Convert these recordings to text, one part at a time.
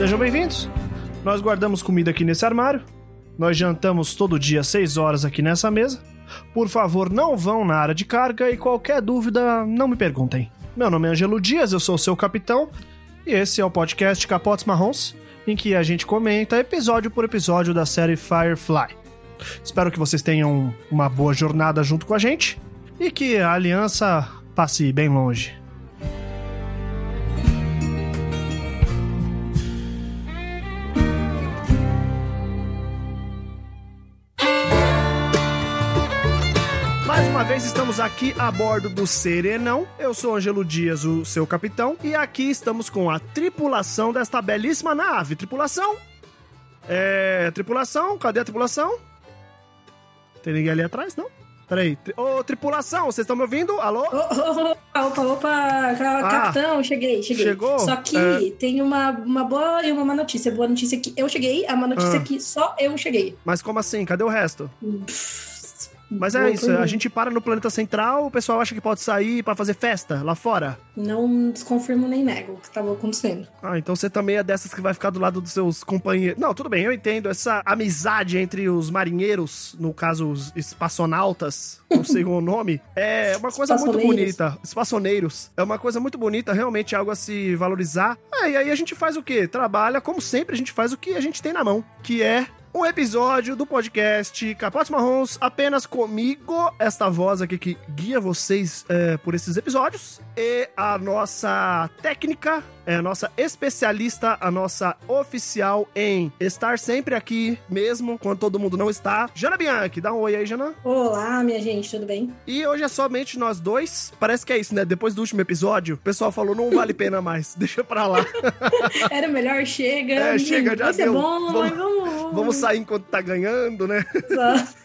Sejam bem-vindos. Nós guardamos comida aqui nesse armário. Nós jantamos todo dia 6 horas aqui nessa mesa. Por favor, não vão na área de carga e qualquer dúvida, não me perguntem. Meu nome é Angelo Dias, eu sou seu capitão. E esse é o podcast Capotes Marrons, em que a gente comenta episódio por episódio da série Firefly. Espero que vocês tenham uma boa jornada junto com a gente e que a aliança passe bem longe. Mais uma vez estamos aqui a bordo do Serenão. Eu sou Angelo Dias, o seu capitão, e aqui estamos com a tripulação desta belíssima nave. Tripulação? É. Tripulação? Cadê a tripulação? Tem ninguém ali atrás, não? Peraí. Tri- Ô, tripulação, vocês estão me ouvindo? Alô? Opa, opa, opa, ca- capitão, cheguei, cheguei. Ah. Chegou? Só que É. tem uma, uma boa e uma má notícia. Boa notícia é que eu cheguei, a má notícia Ah. é que só eu cheguei. Mas como assim? Cadê o resto? Mas é isso, a gente para no planeta central, o pessoal acha que pode sair pra fazer festa lá fora. Não desconfirmo nem nego o que estava acontecendo. Ah, então você também é dessas que vai ficar do lado dos seus companheiros. Não, tudo bem, eu entendo. Essa amizade entre os marinheiros, no caso os espaçonautas, não sei o nome, é uma coisa muito bonita. Espaçoneiros. É uma coisa muito bonita, realmente algo a se valorizar. Ah, e aí a gente faz o quê? Trabalha, como sempre, a gente faz o que a gente tem na mão, que é um episódio do podcast Capotes Marrons, apenas comigo, esta voz aqui que guia vocês é, por esses episódios, e a nossa técnica, é, a nossa especialista, a nossa oficial em estar sempre aqui, mesmo quando todo mundo não está. Jana Bianchi, dá um oi aí, Jana. Olá, minha gente, tudo bem? E hoje é somente nós dois. Parece que é isso, né? Depois do último episódio, o pessoal falou, não vale pena mais, deixa pra lá. Era melhor, chega. É, chega, já vai ser deu. bom, Vamos- mas vamos... Vamos sair enquanto tá ganhando, né? Exato.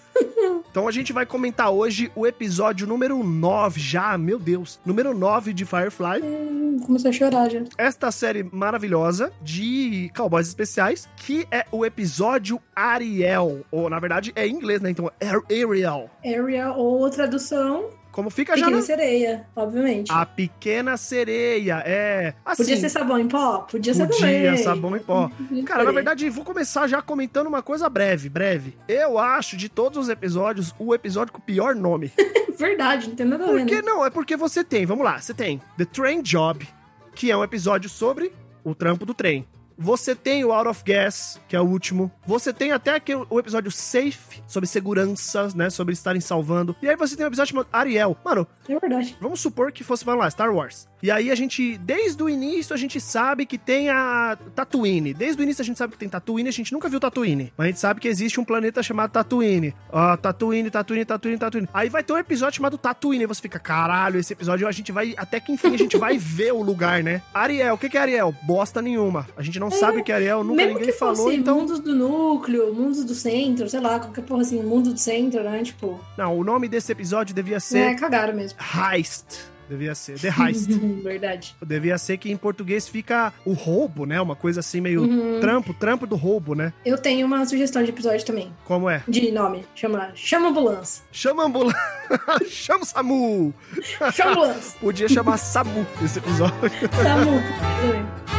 Então a gente vai comentar hoje o episódio número 9 já, meu Deus. Número 9 de Firefly. Hum, Começou a chorar já. Esta série maravilhosa de cowboys especiais, que é o episódio Ariel. Ou, na verdade, é em inglês, né? Então, Ar- Ariel. Area ou tradução, Como fica já? pequena sereia, obviamente. A Pequena Sereia. É. Assim, Podia ser sabão em pó? Podia ser Podia, também. sabão em pó. Cara, na verdade, vou começar já comentando uma coisa breve, breve. Eu acho, de todos os episódios, o episódio com o pior nome. Verdade, não tem nada a ver, Por que né? não? É porque você tem, vamos lá, você tem The Train Job, que é um episódio sobre o trampo do trem. Você tem o Out of Gas, que é o último. Você tem até aquele, o episódio Safe, sobre seguranças, né? Sobre estarem salvando. E aí você tem o episódio chamado Ariel. Mano, É verdade. Vamos supor que fosse, vamos lá, Star Wars. E aí a gente, desde o início, a gente sabe que tem a Tatooine. Desde o início a gente sabe que tem Tatooine, a gente nunca viu Tatooine. Mas a gente sabe que existe um planeta chamado Tatooine. Ó, Tatooine, Tatooine, Tatooine, Tatooine. Aí vai ter um episódio chamado Tatooine. E você fica, caralho, esse episódio a gente vai, até que enfim, a gente vai ver o lugar, né? Ariel, o que que é Ariel? Bosta nenhuma. A gente não sabe o que é Ariel, nunca Mesmo ninguém que falou, fosse então... mundos do núcleo, mundos do centro, sei lá, qualquer porra assim, mundo do centro, né? Tipo, Não, o nome desse episódio devia é, ser cagaram mesmo. Heist. Devia ser, The Heist. Verdade. Devia ser que em português fica o roubo, né? Uma coisa assim meio Uhum. trampo, trampo do roubo, né? Eu tenho uma sugestão de episódio também, Como é? de nome. Chama Chama Ambulância. Chama ambulância. Chama o SAMU. Chama Ambulância. Podia chamar SAMU esse episódio. Samu.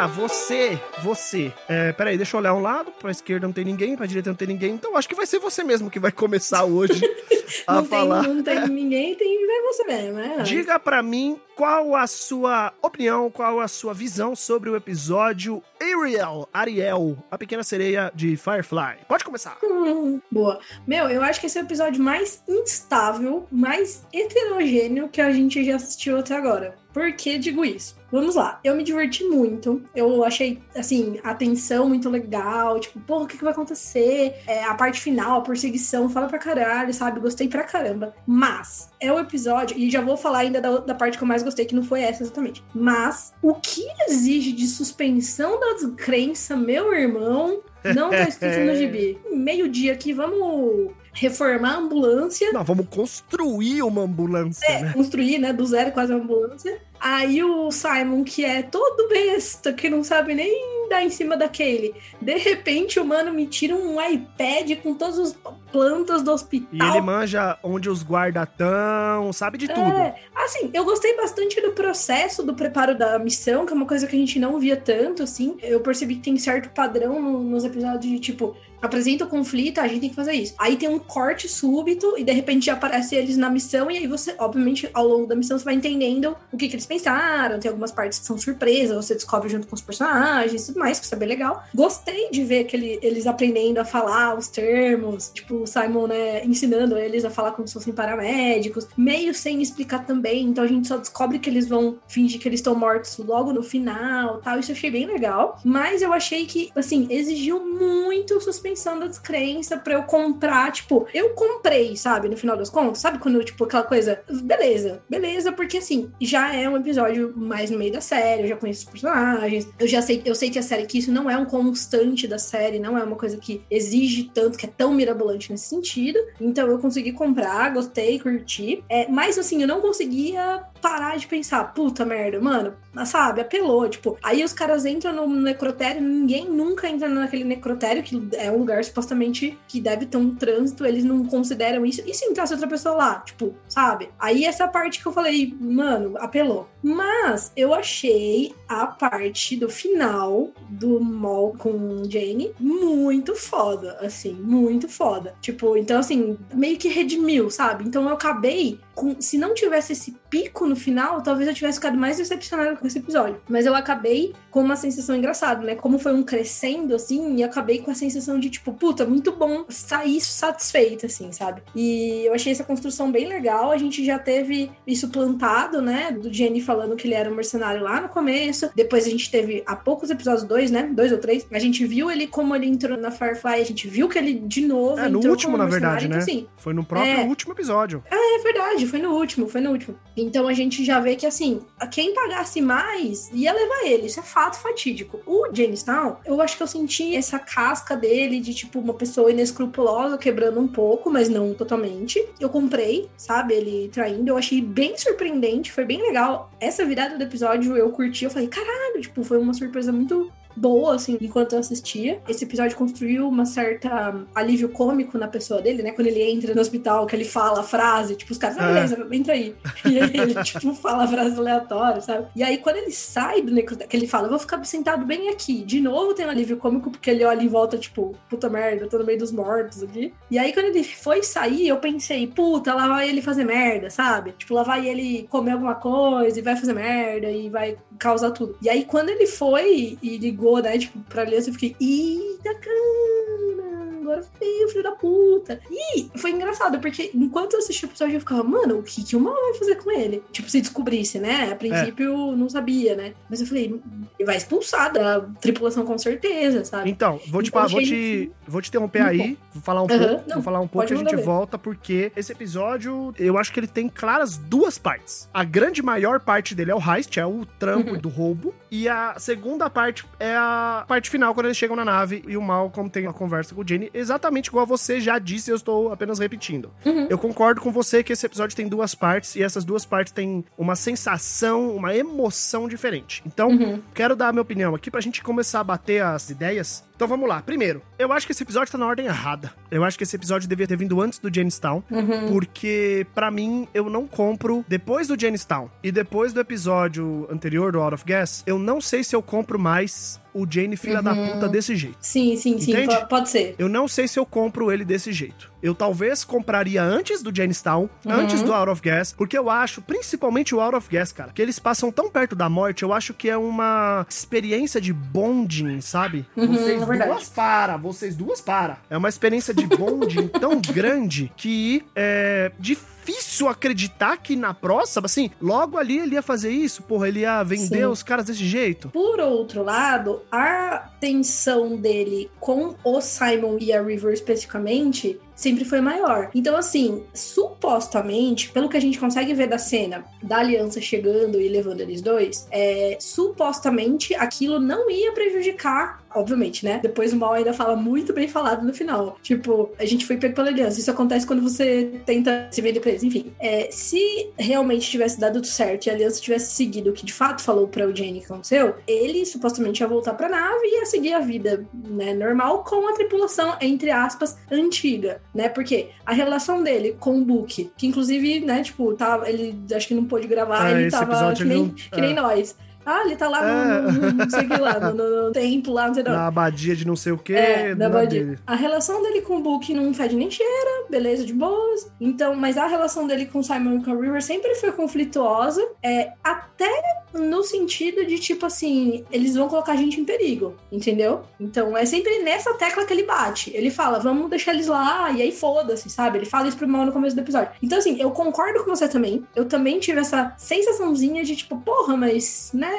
É, Jana, você, você. É, peraí, deixa eu olhar um lado. Pra esquerda não tem ninguém, pra direita não tem ninguém. Então acho que vai ser você mesmo que vai começar hoje a Não falar. tem, não tem ninguém, tem é você mesmo, né? Diga pra mim qual a sua opinião, qual a sua visão sobre o episódio Ariel, Ariel, a pequena sereia de Firefly. Pode começar. Hum, boa. Meu, eu acho que esse é o episódio mais instável, mais heterogêneo que a gente já assistiu até agora. Por que digo isso? Vamos lá, eu me diverti muito. Eu achei, assim, a tensão muito legal. Tipo, porra, o que, que vai acontecer? É, a parte final, a perseguição, fala pra caralho, sabe? Gostei pra caramba. Mas, é o episódio, e já vou falar ainda da, da parte que eu mais gostei, que não foi essa exatamente. Mas, o que exige de suspensão da descrença, meu irmão, não tá escrito no gibi. Meio-dia aqui, vamos reformar a ambulância. Não, vamos construir uma ambulância, É, né? construir, né, do zero quase uma ambulância. Aí o Simon, que é todo besta, que não sabe nem dar em cima daquele. De repente, o mano me tira um iPad com todas as plantas do hospital. E ele manja onde os guarda tão, sabe de tudo. É, assim, eu gostei bastante do processo do preparo da missão, que é uma coisa que a gente não via tanto, assim. Eu percebi que tem certo padrão no, nos episódios de tipo, apresenta o conflito, a gente tem que fazer isso. Aí tem um corte súbito e de repente já aparece eles na missão e aí você, obviamente, ao longo da missão você vai entendendo o que, que eles pensaram, tem algumas partes que são surpresas, você descobre junto com os personagens e tudo mais, que isso é bem legal. Gostei de ver aquele, eles aprendendo a falar os termos, tipo, o Simon, né, ensinando eles a falar como se fossem paramédicos, meio sem explicar também, então a gente só descobre que eles vão fingir que eles estão mortos logo no final, tal, isso eu achei bem legal, mas eu achei que, assim, exigiu muito suspense suspensão da descrença pra eu comprar, tipo, eu comprei, sabe, no final das contas, sabe quando, tipo, aquela coisa, beleza, beleza, porque assim, já é um episódio mais no meio da série, eu já conheço os personagens, eu já sei, eu sei que a série, que isso não é um constante da série, não é uma coisa que exige tanto, que é tão mirabolante nesse sentido, então eu consegui comprar, gostei, curti, é, mas assim, eu não conseguia parar de pensar, puta merda, mano, sabe, apelou, tipo, aí os caras entram no necrotério, ninguém nunca entra naquele necrotério, que é um lugar supostamente que deve ter um trânsito, eles não consideram isso. E se entrasse outra pessoa lá? Tipo, sabe? Aí essa parte que eu falei, mano, apelou. Mas eu achei a parte do final do Mall com Jane muito foda, assim, muito foda. Tipo, então assim, meio que redimiu, sabe? Então eu acabei com, se não tivesse esse pico no final, talvez eu tivesse ficado mais decepcionado com esse episódio. Mas eu acabei com uma sensação engraçada, né? Como foi um crescendo, assim, e acabei com a sensação de, tipo, puta, muito bom sair satisfeita, assim, sabe? E eu achei essa construção bem legal. A gente já teve isso plantado, né? Do Jenny falando que ele era um mercenário lá no começo. Depois a gente teve, há poucos episódios, dois, né? Dois ou três. A gente viu ele como ele entrou na Firefly. A gente viu que ele, de novo, é, no último, na verdade, então, né? Então, assim, foi no próprio é... último episódio. É, é verdade. Foi no último, foi no último. Então a gente já vê que, assim, quem pagasse mais ia levar ele. Isso é fato fatídico. O Jamestown, eu acho que eu senti essa casca dele de, tipo, uma pessoa inescrupulosa quebrando um pouco, mas não totalmente. Eu comprei, sabe, ele traindo. Eu achei bem surpreendente, foi bem legal. Essa virada do episódio eu curti. Eu falei, caralho, tipo, foi uma surpresa muito boa, assim, enquanto eu assistia. Esse episódio construiu uma certa alívio cômico na pessoa dele, né? Quando ele entra no hospital, que ele fala a frase, tipo, os caras, ah, beleza, entra aí. E aí ele, tipo, fala a frase aleatória, sabe? E aí, quando ele sai do necrotério, que ele fala, vou ficar sentado bem aqui. De novo tem um alívio cômico, porque ele olha em volta, tipo, puta merda, eu tô no meio dos mortos aqui. E aí, quando ele foi sair, eu pensei, puta, lá vai ele fazer merda, sabe? Tipo, lá vai ele comer alguma coisa e vai fazer merda e vai causar tudo. E aí, quando ele foi e ligou ligou, né? Tipo, pra aliança, eu fiquei, eita cana, agora veio, filho da puta. E foi engraçado, porque enquanto eu assisti o episódio, eu ficava, mano, o que, que o mal vai fazer com ele? Tipo, se descobrisse, né? A princípio, é. não sabia, né? Mas eu falei, ele vai expulsar da tripulação com certeza, sabe? Então, vou te, então, vou te, vou te interromper aí, vou falar um uhum, pouco, não, vou falar um pouco e a gente ver. volta, porque esse episódio, eu acho que ele tem claras duas partes. A grande maior parte dele é o heist, é o trampo uhum. do roubo, e a segunda parte é a parte final, quando eles chegam na nave e o Malcolm tem a conversa com o Jenny, exatamente igual você já disse, eu estou apenas repetindo. Uhum. Eu concordo com você que esse episódio tem duas partes e essas duas partes têm uma sensação, uma emoção diferente. Então, uhum. quero dar a minha opinião aqui pra gente começar a bater as ideias então vamos lá. Primeiro, eu acho que esse episódio tá na ordem errada. Eu acho que esse episódio devia ter vindo antes do Jamestown. Uhum. Porque, para mim, eu não compro. Depois do Jamestown e depois do episódio anterior do Out of Gas, eu não sei se eu compro mais o Jane filha uhum. da puta desse jeito. Sim, sim, Entende? sim, pode ser. Eu não sei se eu compro ele desse jeito. Eu talvez compraria antes do Jamestown, uhum. antes do Out of Gas, porque eu acho, principalmente o Out of Gas, cara, que eles passam tão perto da morte, eu acho que é uma experiência de bonding, sabe? Uhum, vocês é duas para, vocês duas para. É uma experiência de bonding tão grande que é difícil difícil acreditar que na próxima, assim, logo ali ele ia fazer isso, porra, ele ia vender Sim. os caras desse jeito. Por outro lado, a tensão dele com o Simon e a River especificamente sempre foi maior. Então, assim, supostamente, pelo que a gente consegue ver da cena da aliança chegando e levando eles dois, é, supostamente aquilo não ia prejudicar obviamente, né? Depois o mal ainda fala muito bem falado no final. Tipo, a gente foi pego pela aliança. Isso acontece quando você tenta se vender eles. Enfim, é, se realmente tivesse dado certo e a aliança tivesse seguido o que de fato falou pra Eugene que aconteceu, ele supostamente ia voltar pra nave e ia seguir a vida, né, normal com a tripulação, entre aspas, antiga né? Porque a relação dele com o Book, que inclusive, né, tipo, tá, ele acho que não pôde gravar, É, ele tava que nem, não- que nem é. nós. Ah, ele tá lá É. no, no, não sei o que lá, no, no, no templo lá, não sei onde. Na abadia de não sei o que, É, na Badia. dele. A relação dele com o Book não fede nem cheira, beleza, de boas. Então, mas a relação dele com o Simon e com a River sempre foi conflituosa, é, até no sentido de, tipo assim, eles vão colocar a gente em perigo, entendeu? Então, é sempre nessa tecla que ele bate. Ele fala, vamos deixar eles lá, e aí foda-se, sabe? Ele fala isso pro mal no começo do episódio. Então, assim, eu concordo com você também. Eu também tive essa sensaçãozinha de, tipo, porra, mas, né,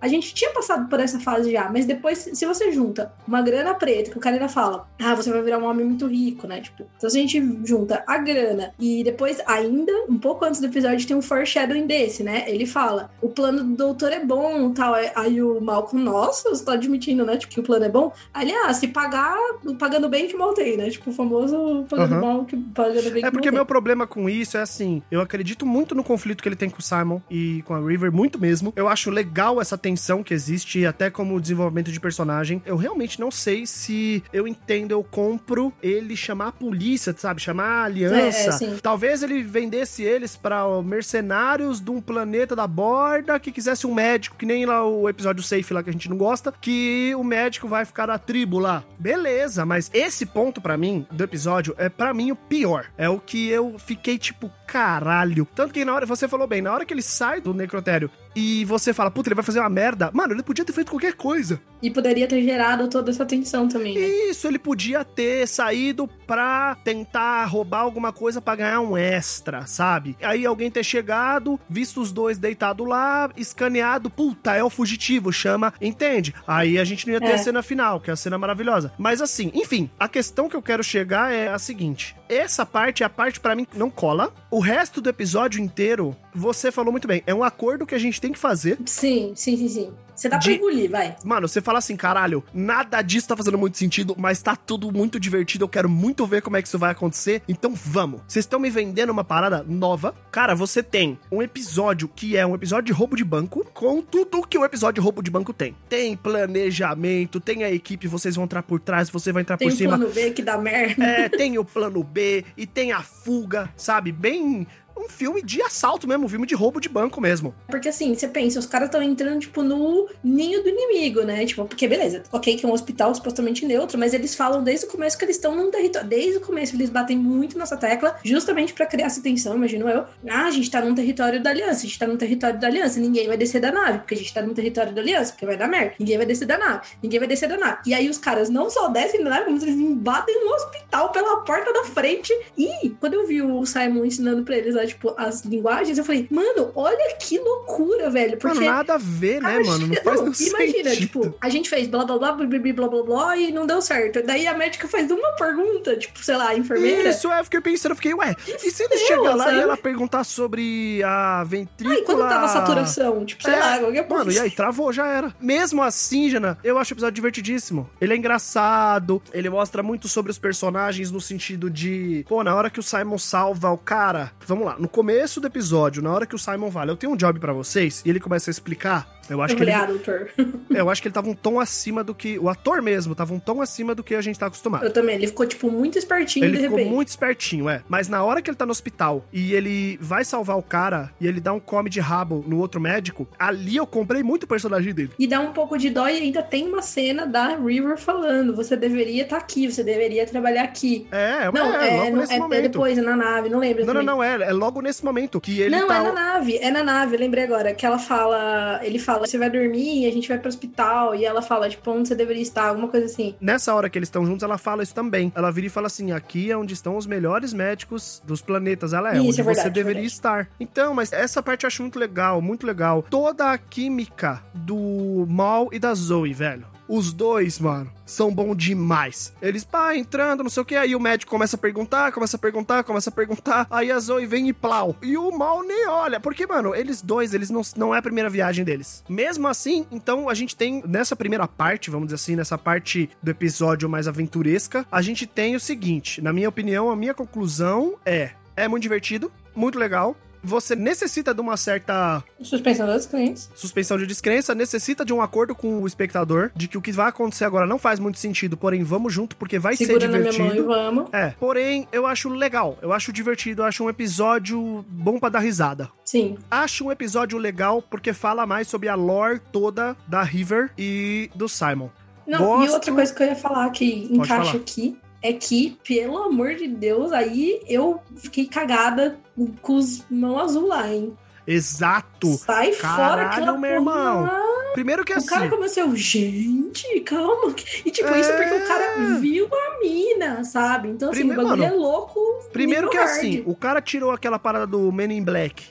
a gente tinha passado por essa fase já, mas depois, se você junta uma grana preta, que o cara ainda fala, ah, você vai virar um homem muito rico, né? Tipo, então se a gente junta a grana e depois, ainda, um pouco antes do episódio, tem um foreshadowing desse, né? Ele fala, o plano do doutor é bom tal. Aí o Malcolm, nossa, você tá admitindo, né? Tipo, que o plano é bom. Aí ele, ah, se pagar, pagando bem que mal tem, né? Tipo, o famoso pagando Aham. mal que pagando bem É que porque meu problema com isso é assim, eu acredito muito no conflito que ele tem com o Simon e com a River, muito mesmo. Eu acho legal essa tensão que existe, até como desenvolvimento de personagem. Eu realmente não sei se eu entendo, eu compro ele chamar a polícia, sabe? Chamar a aliança. É, é. Talvez ele vendesse eles pra ó, mercenários de um planeta da borda que quisesse um médico, que nem lá o episódio safe lá que a gente não gosta, que o médico vai ficar na tribo lá. Beleza, mas esse ponto pra mim do episódio é pra mim o pior. É o que eu fiquei tipo, caralho. Tanto que na hora, você falou bem, na hora que ele sai do necrotério e você fala, puta, ele vai fazer uma merda, mano, ele podia ter feito qualquer coisa. E poderia ter gerado toda essa tensão também, né? Isso, ele podia ter saído pra tentar roubar alguma coisa pra ganhar um extra, sabe? Aí alguém ter chegado, visto os dois deitados lá, escaneado, puta, é o fugitivo, chama, entende? Aí a gente não ia ter É. a cena final, que é a cena maravilhosa. Mas assim, enfim, a questão que eu quero chegar é a seguinte: essa parte é a parte pra mim que não cola. O resto do episódio inteiro, você falou muito bem, é um acordo que a gente tem que fazer. Sim, sim, sim, sim. Você dá De- pra engolir, vai. Mano, você fala assim, caralho, nada disso tá fazendo muito sentido, mas tá tudo muito divertido, eu quero muito ver como é que isso vai acontecer, então vamos. Vocês estão me vendendo uma parada nova. Cara, você tem um episódio que é um episódio de roubo de banco, com tudo que o episódio de roubo de banco tem. Tem planejamento, tem a equipe, vocês vão entrar por trás, você vai entrar Tem por o cima. plano B que dá merda. É, tem o plano B e tem a fuga, sabe? Bem. Um filme de assalto mesmo, um filme de roubo de banco mesmo. Porque assim, você pensa, os caras estão entrando, tipo, no ninho do inimigo, né? Tipo, porque beleza, ok, que é um hospital supostamente neutro, mas eles falam desde o começo que eles estão num território. Desde o começo eles batem muito nessa tecla, justamente pra criar essa tensão, imagino eu. Ah, a gente tá num território da aliança, a gente tá num território da aliança, ninguém vai descer da nave, porque a gente tá num território da aliança, porque vai dar merda. Ninguém vai descer da nave, ninguém vai descer da nave. E aí os caras não só descem da nave, como eles invadem o hospital pela porta da frente. E quando eu vi o Simon ensinando pra eles tipo, as linguagens, eu falei, mano, olha que loucura, velho. Porque. Não, nada a ver, né, a mano? Não faz não, Imagina, tipo, a gente fez blá blá blá, blá blá blá blá blá e não deu certo. Daí a médica faz uma pergunta, tipo, sei lá, a enfermeira. Isso, é, eu fiquei pensando, eu fiquei, ué, e se ele chegar lá sabe? e ela perguntar sobre a ventrícula? Aí quando tava a saturação, tipo, sei é, lá, qualquer coisa. Mano, e aí travou, já era. Mesmo assim, Jana, eu acho o episódio divertidíssimo. Ele é engraçado, ele mostra muito sobre os personagens no sentido de, pô, na hora que o Simon salva o cara, vamos lá, no começo do episódio, na hora que o Simon fala, eu tenho um job pra vocês, e ele começa a explicar, eu acho que ele, ah, doutor. eu acho que ele tava um tom acima do que, o ator mesmo, tava um tom acima do que a gente tá acostumado. Eu também. Ele ficou, tipo, muito espertinho Ele de ficou repente. muito espertinho, é. Mas na hora que ele tá no hospital e ele vai salvar o cara e ele dá um come de rabo no outro médico, ali eu comprei muito o personagem dele. E dá um pouco de dó e ainda tem uma cena da River falando: você deveria estar aqui, você deveria trabalhar aqui. É, Não, é, é, logo não- nesse é- é momento. depois, é na nave, não lembro. Não, não, não, é, é logo nesse momento que ele não, tá. é na nave, é na nave, lembrei agora, que ela fala, ele fala, você vai dormir, a gente vai pro hospital, e ela fala, tipo, onde você deveria estar, alguma coisa assim. Nessa hora que eles estão juntos, ela fala isso também. Ela vira e fala assim: aqui é onde estão os melhores médicos dos planetas. Ela é, Isso, onde é verdade, você deveria verdade. estar. Então, mas essa parte eu acho muito legal, muito legal. Toda a química do Mal e da Zoe, velho. Os dois, mano, são bons demais. Eles, pá, entrando, não sei o que, aí o médico começa a perguntar, começa a perguntar, começa a perguntar, aí a Zoe vem e plau. E o mal nem olha, porque, mano, eles dois, eles não, não é a primeira viagem deles. Mesmo assim, então a gente tem, nessa primeira parte, vamos dizer assim, nessa parte do episódio mais aventuresca, a gente tem o seguinte, na minha opinião, a minha conclusão é, é muito divertido, muito legal, você necessita de uma certa Suspensão das clientes. suspensão de descrença, necessita de um acordo com o espectador, de que o que vai acontecer agora não faz muito sentido, porém vamos junto porque vai Segura ser na minha mão e divertido. vamos. É, porém, eu acho legal, eu acho divertido, eu acho um episódio bom pra dar risada. Sim. Acho um episódio legal porque fala mais sobre a lore toda da River e do Simon. Não, Gosto- e outra coisa que eu ia falar que Pode encaixa falar. aqui é que, pelo amor de Deus, aí eu fiquei cagada com os mão azul lá, hein? Exato. Sai fora Caralho, aquela meu irmão. Primeiro que O assim. cara começou, gente, calma. E tipo, isso é porque É. o cara viu a mina, sabe? Então, assim, Primeiro- o bagulho mano, é louco. Primeiro que nível assim, hard. o cara tirou aquela parada do Men in Black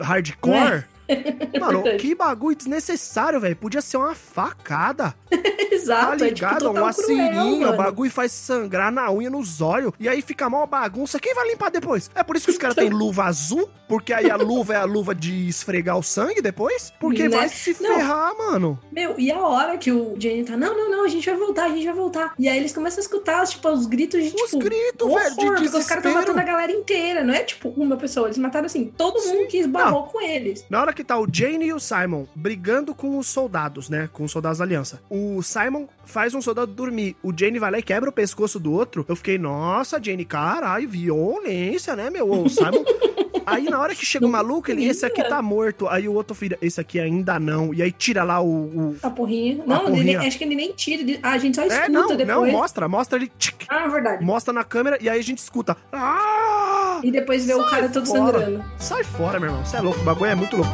hardcore. Mano, É verdade. que bagulho desnecessário, velho. Podia ser uma facada. Exato, Tá é, tipo, ligado? uma cruel, serinha, o mano. bagulho faz sangrar na unha, nos olhos. E aí fica mal bagunça. Quem vai limpar depois? É por isso que os caras têm luva azul. Porque aí a luva é a luva de esfregar o sangue depois. Porque Né? vai se Não. ferrar, mano. Meu, e a hora que o Jenny tá, não, não, não, a gente vai voltar, a gente vai voltar. E aí eles começam a escutar, tipo, os gritos de, Os tipo, gritos, horror, velho, de porque os caras estão desespero. matando a galera inteira, não é, tipo, uma pessoa. Eles mataram, assim, todo mundo que esbarrou com eles. Na hora que tá o Jane e o Simon brigando com os soldados, né? Com os soldados da aliança. O Simon faz um soldado dormir. O Jane vai lá e quebra o pescoço do outro. Eu fiquei, nossa, Jane, caralho, violência, né, meu? O Simon. Aí na hora que chega o maluco, ele, esse aqui tá morto. Aí o outro filho, esse aqui ainda não. E aí tira lá o. o- A porrinha. A Não, ele porrinha. nem- acho que ele nem tira. ele- a gente só escuta É, não, depois. não, mostra, mostra ele. tchic, Ah, verdade. mostra na câmera e aí a gente escuta. Ah! E depois vê o Sai cara todo fora. sangrando. Sai fora, meu irmão. Você é louco, o bagulho é muito louco.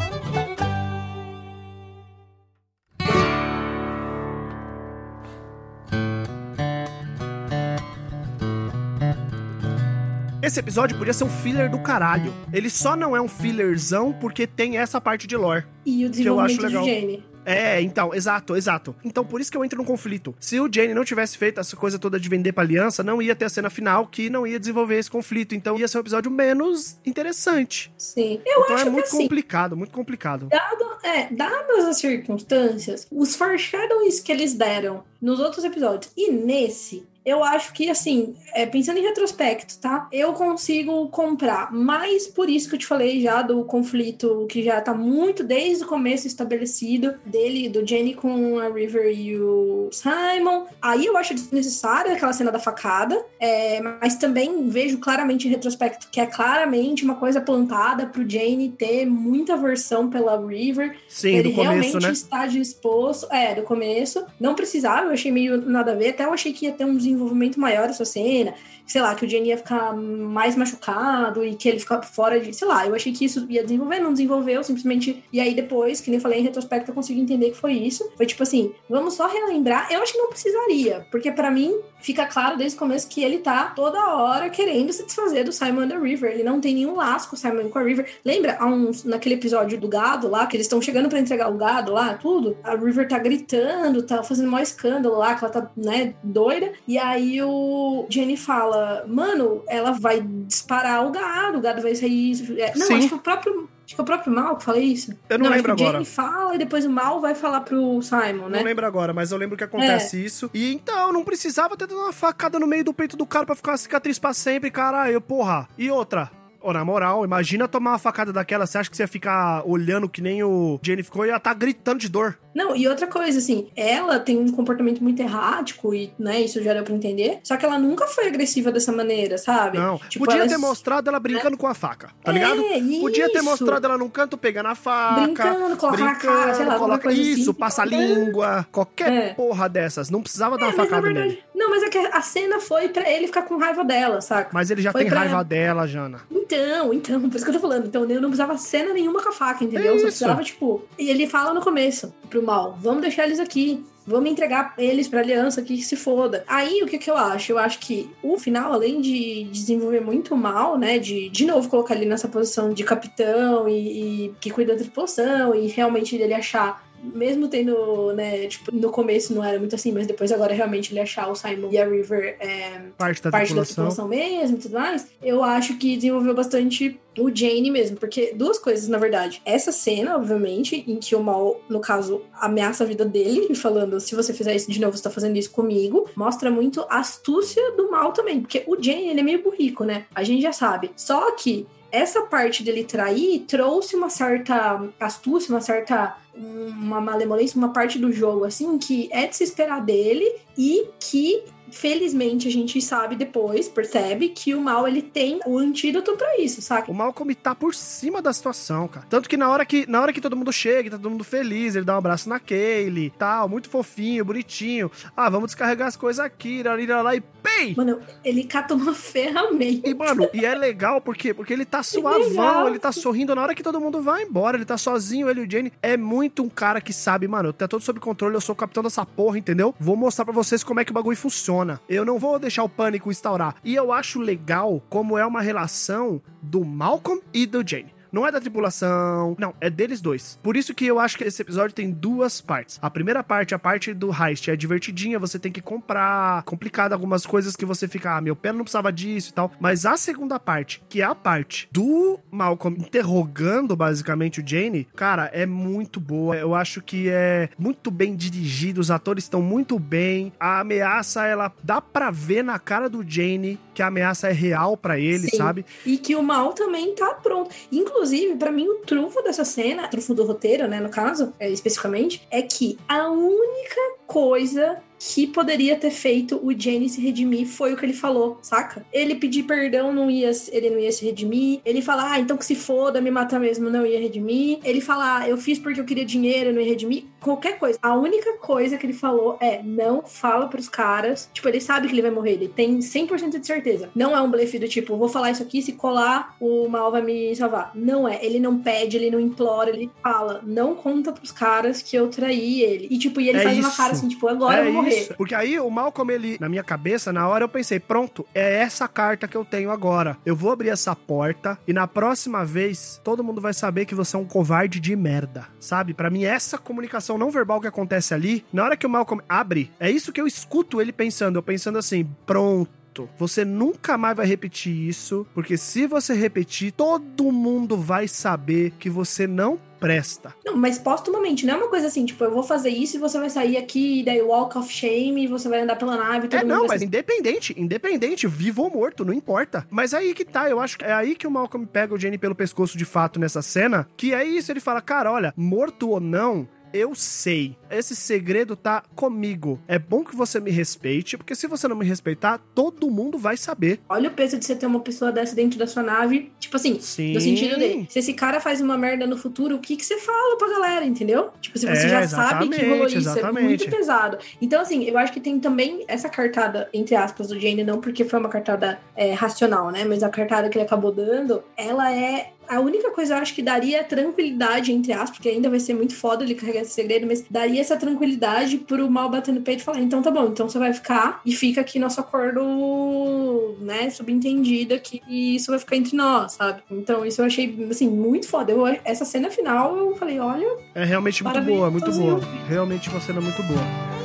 Esse episódio podia ser um filler do caralho. Ele só não é um fillerzão porque tem essa parte de lore. E o eu desenvolvimento acho legal. de Jenny. É, então, exato, exato. Então por isso que eu entro num conflito. Se o Jane não tivesse feito essa coisa toda de vender pra aliança, não ia ter a cena final que não ia desenvolver esse conflito. Então ia ser um episódio menos interessante. Sim. Eu então acho é muito que assim, complicado, muito complicado. Dado, é, dadas as circunstâncias, os foreshadows que eles deram nos outros episódios e nesse, eu acho que, assim, é, pensando em retrospecto, tá? Eu consigo comprar. Mas por isso que eu te falei já do conflito que já tá muito desde o começo estabelecido dele, do Jenny com a River e o Simon. Aí eu acho desnecessária aquela cena da facada. é, mas também vejo claramente em retrospecto que é claramente uma coisa plantada pro Jane ter muita aversão pela River. Sim, ele do começo, realmente né? está disposto. É, do começo. Não precisava, eu achei meio nada a ver. Até eu achei que ia ter um desenvolvimento maior essa cena. Sei lá, que o Jenny ia ficar mais machucado e que ele ficava fora de. Sei lá, eu achei que isso ia desenvolver, não desenvolveu, simplesmente. E aí depois, que nem eu falei em retrospecto, eu consigo entender que foi isso. Foi tipo assim, vamos só relembrar. Eu acho que não precisaria, porque pra mim fica claro desde o começo que ele tá toda hora querendo se desfazer do Simon the River. Ele não tem nenhum laço com o Simon com a River. Lembra uns, naquele episódio do gado lá, que eles estão chegando pra entregar o gado lá, tudo? A River tá gritando, tá fazendo maior escândalo lá, que ela tá, né, doida. E aí o Jenny fala, mano, ela vai disparar o gado, o gado vai sair. é, não, Sim. acho que o próprio. Acho que é o próprio Mal que fala isso. Eu não, acho lembro que o agora. Jenny fala e depois o Mal vai falar pro Simon, né? Não lembro agora, mas eu lembro que acontece isso. E então, não precisava ter dado uma facada no meio do peito do cara pra ficar uma cicatriz pra sempre, caralho, porra. E outra. Ô, na moral, imagina tomar uma facada daquela, você acha que você ia ficar olhando que nem o Jenny ficou e ia estar gritando de dor. Não, e outra coisa, assim, ela tem um comportamento muito errático e, né, isso já deu pra entender. Só que ela nunca foi agressiva dessa maneira, sabe? Não, Tipo, podia ela- ter mostrado ela brincando com a faca, tá É, ligado? Podia ter isso. mostrado ela num canto pegando a faca. Brincando, colocar na cara, sei lá, coloca coisa isso, assim. passa a língua, qualquer É. porra dessas. Não precisava dar uma É, facada verdade- nele. Não, mas é que a cena foi pra ele ficar com raiva dela, saca? Mas ele já Foi tem pra- raiva dela, Jana. Então, então, por isso que eu tô falando. Então, eu não precisava cena nenhuma com a faca, entendeu? É Só isso. precisava, tipo. E ele fala no começo pro mal: vamos deixar eles aqui. Vamos entregar eles pra aliança aqui que se foda. Aí, o que que eu acho? Eu acho que o final, além de desenvolver muito mal, né? De, de novo, colocar ele nessa posição de capitão e, e que cuida da tripulação e realmente dele achar mesmo tendo, né, tipo, no começo não era muito assim, mas depois agora realmente ele achar o Simon e a River é, Parte da parte da tripulação. tripulação mesmo e tudo mais, eu acho que desenvolveu bastante o Jane mesmo, porque duas coisas, na verdade. Essa cena, obviamente, em que o mal, no caso, ameaça a vida dele, e falando, se você fizer isso de novo, você tá fazendo isso comigo, mostra muito a astúcia do mal também, porque o Jane, ele é meio burrico, né? A gente já sabe. Só que essa parte dele trair trouxe uma certa astúcia, uma certa uma malemolência, uma parte do jogo assim que é de se esperar dele e que felizmente a gente sabe depois, percebe que o mal ele tem o antídoto pra isso, saca? O Malcolm tá por cima da situação, cara. Tanto que na hora que, na hora que todo mundo chega, tá todo mundo feliz, ele dá um abraço na Kaylee, tal, muito fofinho, bonitinho. Ah, vamos descarregar as coisas aqui, lá, e pei! Mano, ele cata uma ferramenta. E, mano, e é legal porque, porque ele tá suavão, legal. ele tá sorrindo na hora que todo mundo vai embora, ele tá sozinho, ele e o Jane. É muito um cara que sabe, mano, tá todo sob controle, eu sou o capitão dessa porra, entendeu? Vou mostrar pra vocês como é que o bagulho funciona. Eu não vou deixar o pânico instaurar. E eu acho legal como é uma relação do Malcolm e do Jane. Não é da tripulação, não, é deles dois. Por isso que eu acho que esse episódio tem duas partes. A primeira parte, a parte do heist, é divertidinha, você tem que comprar, complicado algumas coisas que você fica, ah, meu pé não precisava disso e tal. Mas a segunda parte, que é a parte do Malcolm interrogando basicamente o Jane, cara, é muito boa. Eu acho que é muito bem dirigido, os atores estão muito bem. A ameaça, ela dá pra ver na cara do Jane que a ameaça é real pra ele, Sim. sabe? E que o mal também tá pronto. Inclusive, pra mim, o trunfo dessa cena, trunfo do roteiro, né, no caso, é, especificamente, é que a única coisa que poderia ter feito o Jenny se redimir foi o que ele falou, saca? Ele pedir perdão, não ia, ele não ia se redimir. Ele falar, ah, então que se foda, me matar mesmo, não ia redimir. Ele falar, ah, eu fiz porque eu queria dinheiro, não ia redimir. Qualquer coisa. A única coisa que ele falou é, não fala pros caras. Tipo, ele sabe que ele vai morrer, ele tem 100% de certeza. Não é um blefe do tipo, vou falar isso aqui, se colar, o mal vai me salvar. Não é. Ele não pede, ele não implora, ele fala, não conta pros caras que eu traí ele. E tipo, e ele É faz uma isso. cara assim, tipo, agora eu vou morrer. isso. Porque aí o Malcolm, ele, na minha cabeça, na hora eu pensei, pronto, é essa carta que eu tenho agora. Eu vou abrir essa porta e na próxima vez todo mundo vai saber que você é um covarde de merda, sabe? Pra mim, essa comunicação não verbal que acontece ali, na hora que o Malcolm abre, é isso que eu escuto ele pensando. Eu pensando assim, pronto. Você nunca mais vai repetir isso, porque se você repetir, todo mundo vai saber que você não presta. Não, mas postumamente, não é uma coisa assim, tipo, eu vou fazer isso e você vai sair aqui, daí walk of shame, e você vai andar pela nave e todo É, não, mas independente, independente, vivo ou morto, não importa. Mas aí que tá, eu acho que é aí que o Malcolm pega o Jenny pelo pescoço de fato nessa cena, que é isso, ele fala, cara, olha, morto ou não, eu sei. Esse segredo tá comigo. É bom que você me respeite, porque se você não me respeitar, todo mundo vai saber. Olha o peso de você ter uma pessoa dessa dentro da sua nave. Tipo assim, Sim. no sentido dele. Se esse cara faz uma merda no futuro, o que, que você fala pra galera, entendeu? Tipo, se você É, já sabe que rolou exatamente, isso, é exatamente. muito pesado. Então, assim, eu acho que tem também essa cartada, entre aspas, do Jane, não porque foi uma cartada é, racional, né? Mas a cartada que ele acabou dando, ela é. A única coisa eu acho que daria tranquilidade, entre aspas, porque ainda vai ser muito foda ele carregar esse segredo, mas daria essa tranquilidade pro mal bater no peito e falar: então tá bom, então você vai ficar e fica aqui nosso acordo, né, subentendido que isso vai ficar entre nós, sabe? Então isso eu achei, assim, muito foda. Eu, essa cena final eu falei: olha, É realmente muito boa, muito boa. Realmente uma cena muito boa.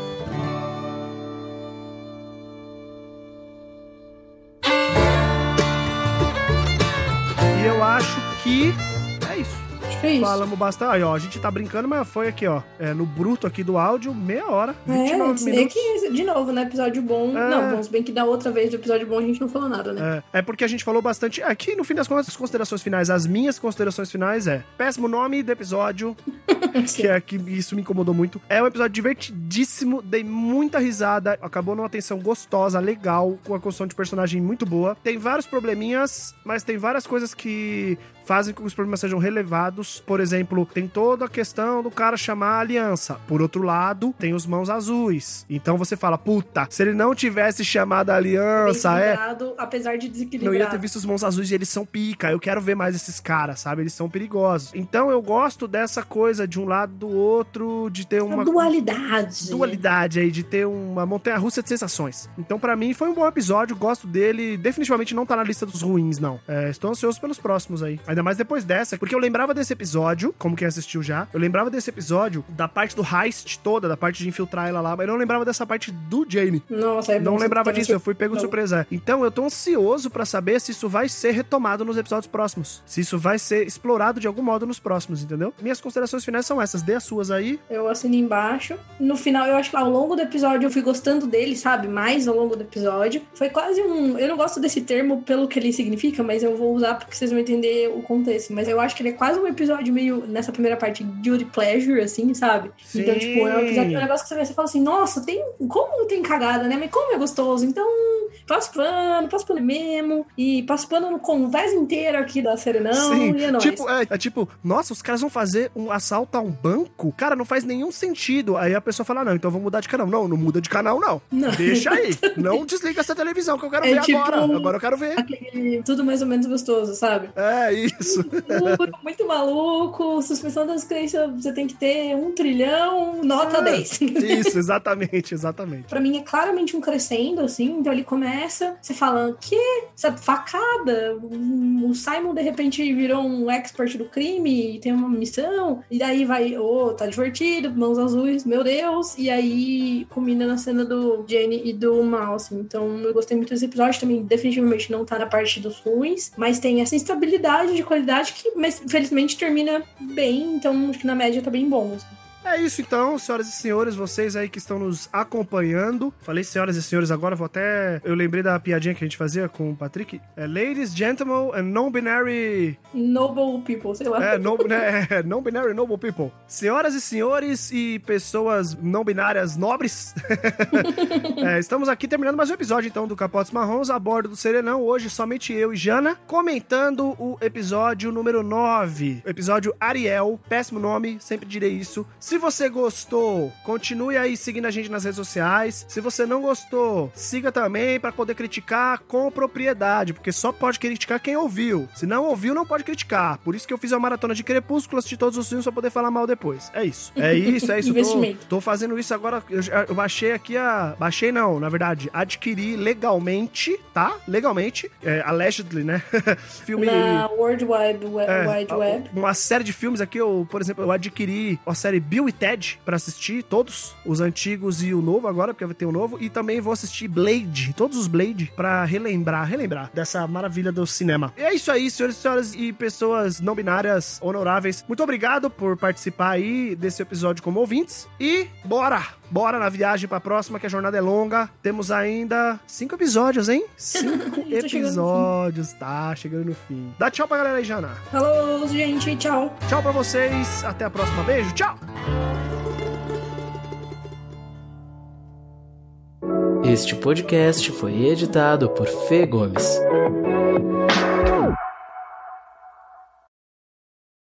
Que é isso. acho que é isso. Falamos bastante. Aí, ó, a gente tá brincando, mas foi aqui, ó. É, no bruto aqui do áudio, meia hora, 29 É, é minutos. que, de novo, né? Episódio bom. É. Não, bom, se bem que da outra vez do episódio bom a gente não falou nada, né? É, é porque a gente falou bastante. Aqui, no fim das contas, as considerações finais, as minhas considerações finais é: péssimo nome do episódio, que é que isso me incomodou muito. É um episódio divertidíssimo, dei muita risada, acabou numa tensão gostosa, legal, com a construção de personagem muito boa. Tem vários probleminhas, mas tem várias coisas que fazem com que os problemas sejam relevados. Por exemplo, tem toda a questão do cara chamar a aliança. Por outro lado, tem os mãos azuis. Então você fala, puta, se ele não tivesse chamado a aliança, é. Apesar de desequilibrado. Não ia ter visto os mãos azuis e eles são pica. Eu quero ver mais esses caras, sabe? Eles são perigosos. Então eu gosto dessa coisa de um lado do outro, de ter uma Uma dualidade. dualidade aí, de ter uma montanha russa de sensações. Então, pra mim, foi um bom episódio, gosto dele. Definitivamente não tá na lista dos ruins, não. É, estou ansioso pelos próximos aí. Ainda mais depois dessa, porque eu lembrava desse episódio, como quem assistiu já. Eu lembrava desse episódio, da parte do heist toda, da parte de infiltrar ela lá, mas eu não lembrava dessa parte do Jane. Nossa, é Não lembrava disso, eu fui pego de surpresa. Então eu tô ansioso pra saber se isso vai ser retomado nos episódios próximos. Se isso vai ser explorado de algum modo nos próximos, entendeu? Minhas considerações finais são essas. Dê as suas aí. Eu assino embaixo. No final, eu acho que ao longo do episódio eu fui gostando dele, sabe? Mais ao longo do episódio. Foi quase um. Eu não gosto desse termo pelo que ele significa, mas eu vou usar porque vocês vão entender o contexto. Mas eu acho que ele é quase um episódio meio, nessa primeira parte, guilty pleasure, assim, sabe? Então, Sim. tipo, é um episódio, é um negócio que você vê, você fala assim, nossa, tem. Como tem cagada, né? Mas como é gostoso. Então, passo pano, passo pano mesmo. E passo pano no convés inteiro aqui da Serenão. Sim, E é nóis. tipo, é, é tipo, nossa, os caras vão fazer um assalto a um banco? Cara, não faz nenhum sentido. Aí a pessoa fala, não, então vamos mudar de canal. Não, não muda de canal, não. Não. Deixa aí. não desliga essa televisão que eu quero É ver tipo- agora. Agora eu quero ver. Aquele tudo mais ou menos gostoso, sabe? É isso. Muito, muito maluco, suspensão das crenças, você tem que ter um trilhão, nota Ah. 10. Isso, exatamente, exatamente. Pra mim é claramente um crescendo, assim, então ele começa, você fala, que? Essa facada? O Simon de repente virou um expert do crime e tem uma missão, e daí vai, ô, tá divertido, mãos azuis, meu Deus, e aí combina na cena do Jenny e do Mal, assim. Então eu gostei muito desse episódio, também definitivamente não tá na parte dos ruins, mas tem essa instabilidade de qualidade que, mas felizmente termina bem, então acho que na média tá bem bom. assim. É isso então, senhoras e senhores, vocês aí que estão nos acompanhando. Falei senhoras e senhores agora, vou até. Eu lembrei da piadinha que a gente fazia com o Patrick. É Ladies, Gentlemen and Non-Binary. Noble people, sei lá. É, non- né, é, Non-Binary Noble People. Senhoras e senhores e pessoas não binárias nobres. É, estamos aqui terminando mais um episódio então do Capotes Marrons a bordo do Serenão. Hoje somente eu e Jana comentando o episódio número 9. O episódio Ariel. Péssimo nome, sempre direi isso. Se você gostou, continue aí seguindo a gente nas redes sociais. Se você não gostou, siga também para poder criticar com propriedade, porque só pode criticar quem ouviu. Se não ouviu, não pode criticar. Por isso que eu fiz a maratona de Crepúsculo, assisti todos os filmes pra poder falar mal depois. É isso. É isso, é isso. Tô-. Tô fazendo isso agora. Eu, eu baixei aqui a. Baixei não, na verdade. Adquiri legalmente, tá? Legalmente. É, allegedly, né? Filme. Na World Wide Web. É, Wide Web. Uma série de filmes aqui, eu, por exemplo, eu adquiri a série Bill e Ted pra assistir, todos, os antigos e o novo agora, porque vai ter o novo, e também vou assistir Blade, todos os Blade, pra relembrar, relembrar dessa maravilha do cinema. E é isso aí, senhores e senhoras e pessoas não binárias honoráveis. Muito obrigado por participar aí desse episódio como ouvintes, e bora! Bora na viagem pra próxima, que a jornada é longa. Temos ainda cinco episódios, hein? Cinco Tô chegando episódios, tá? Chegando no fim. Dá tchau pra galera aí, Jana. Falou, gente. Tchau. Tchau pra vocês, até a próxima. Beijo, tchau! Este podcast foi editado por Fê Gomes.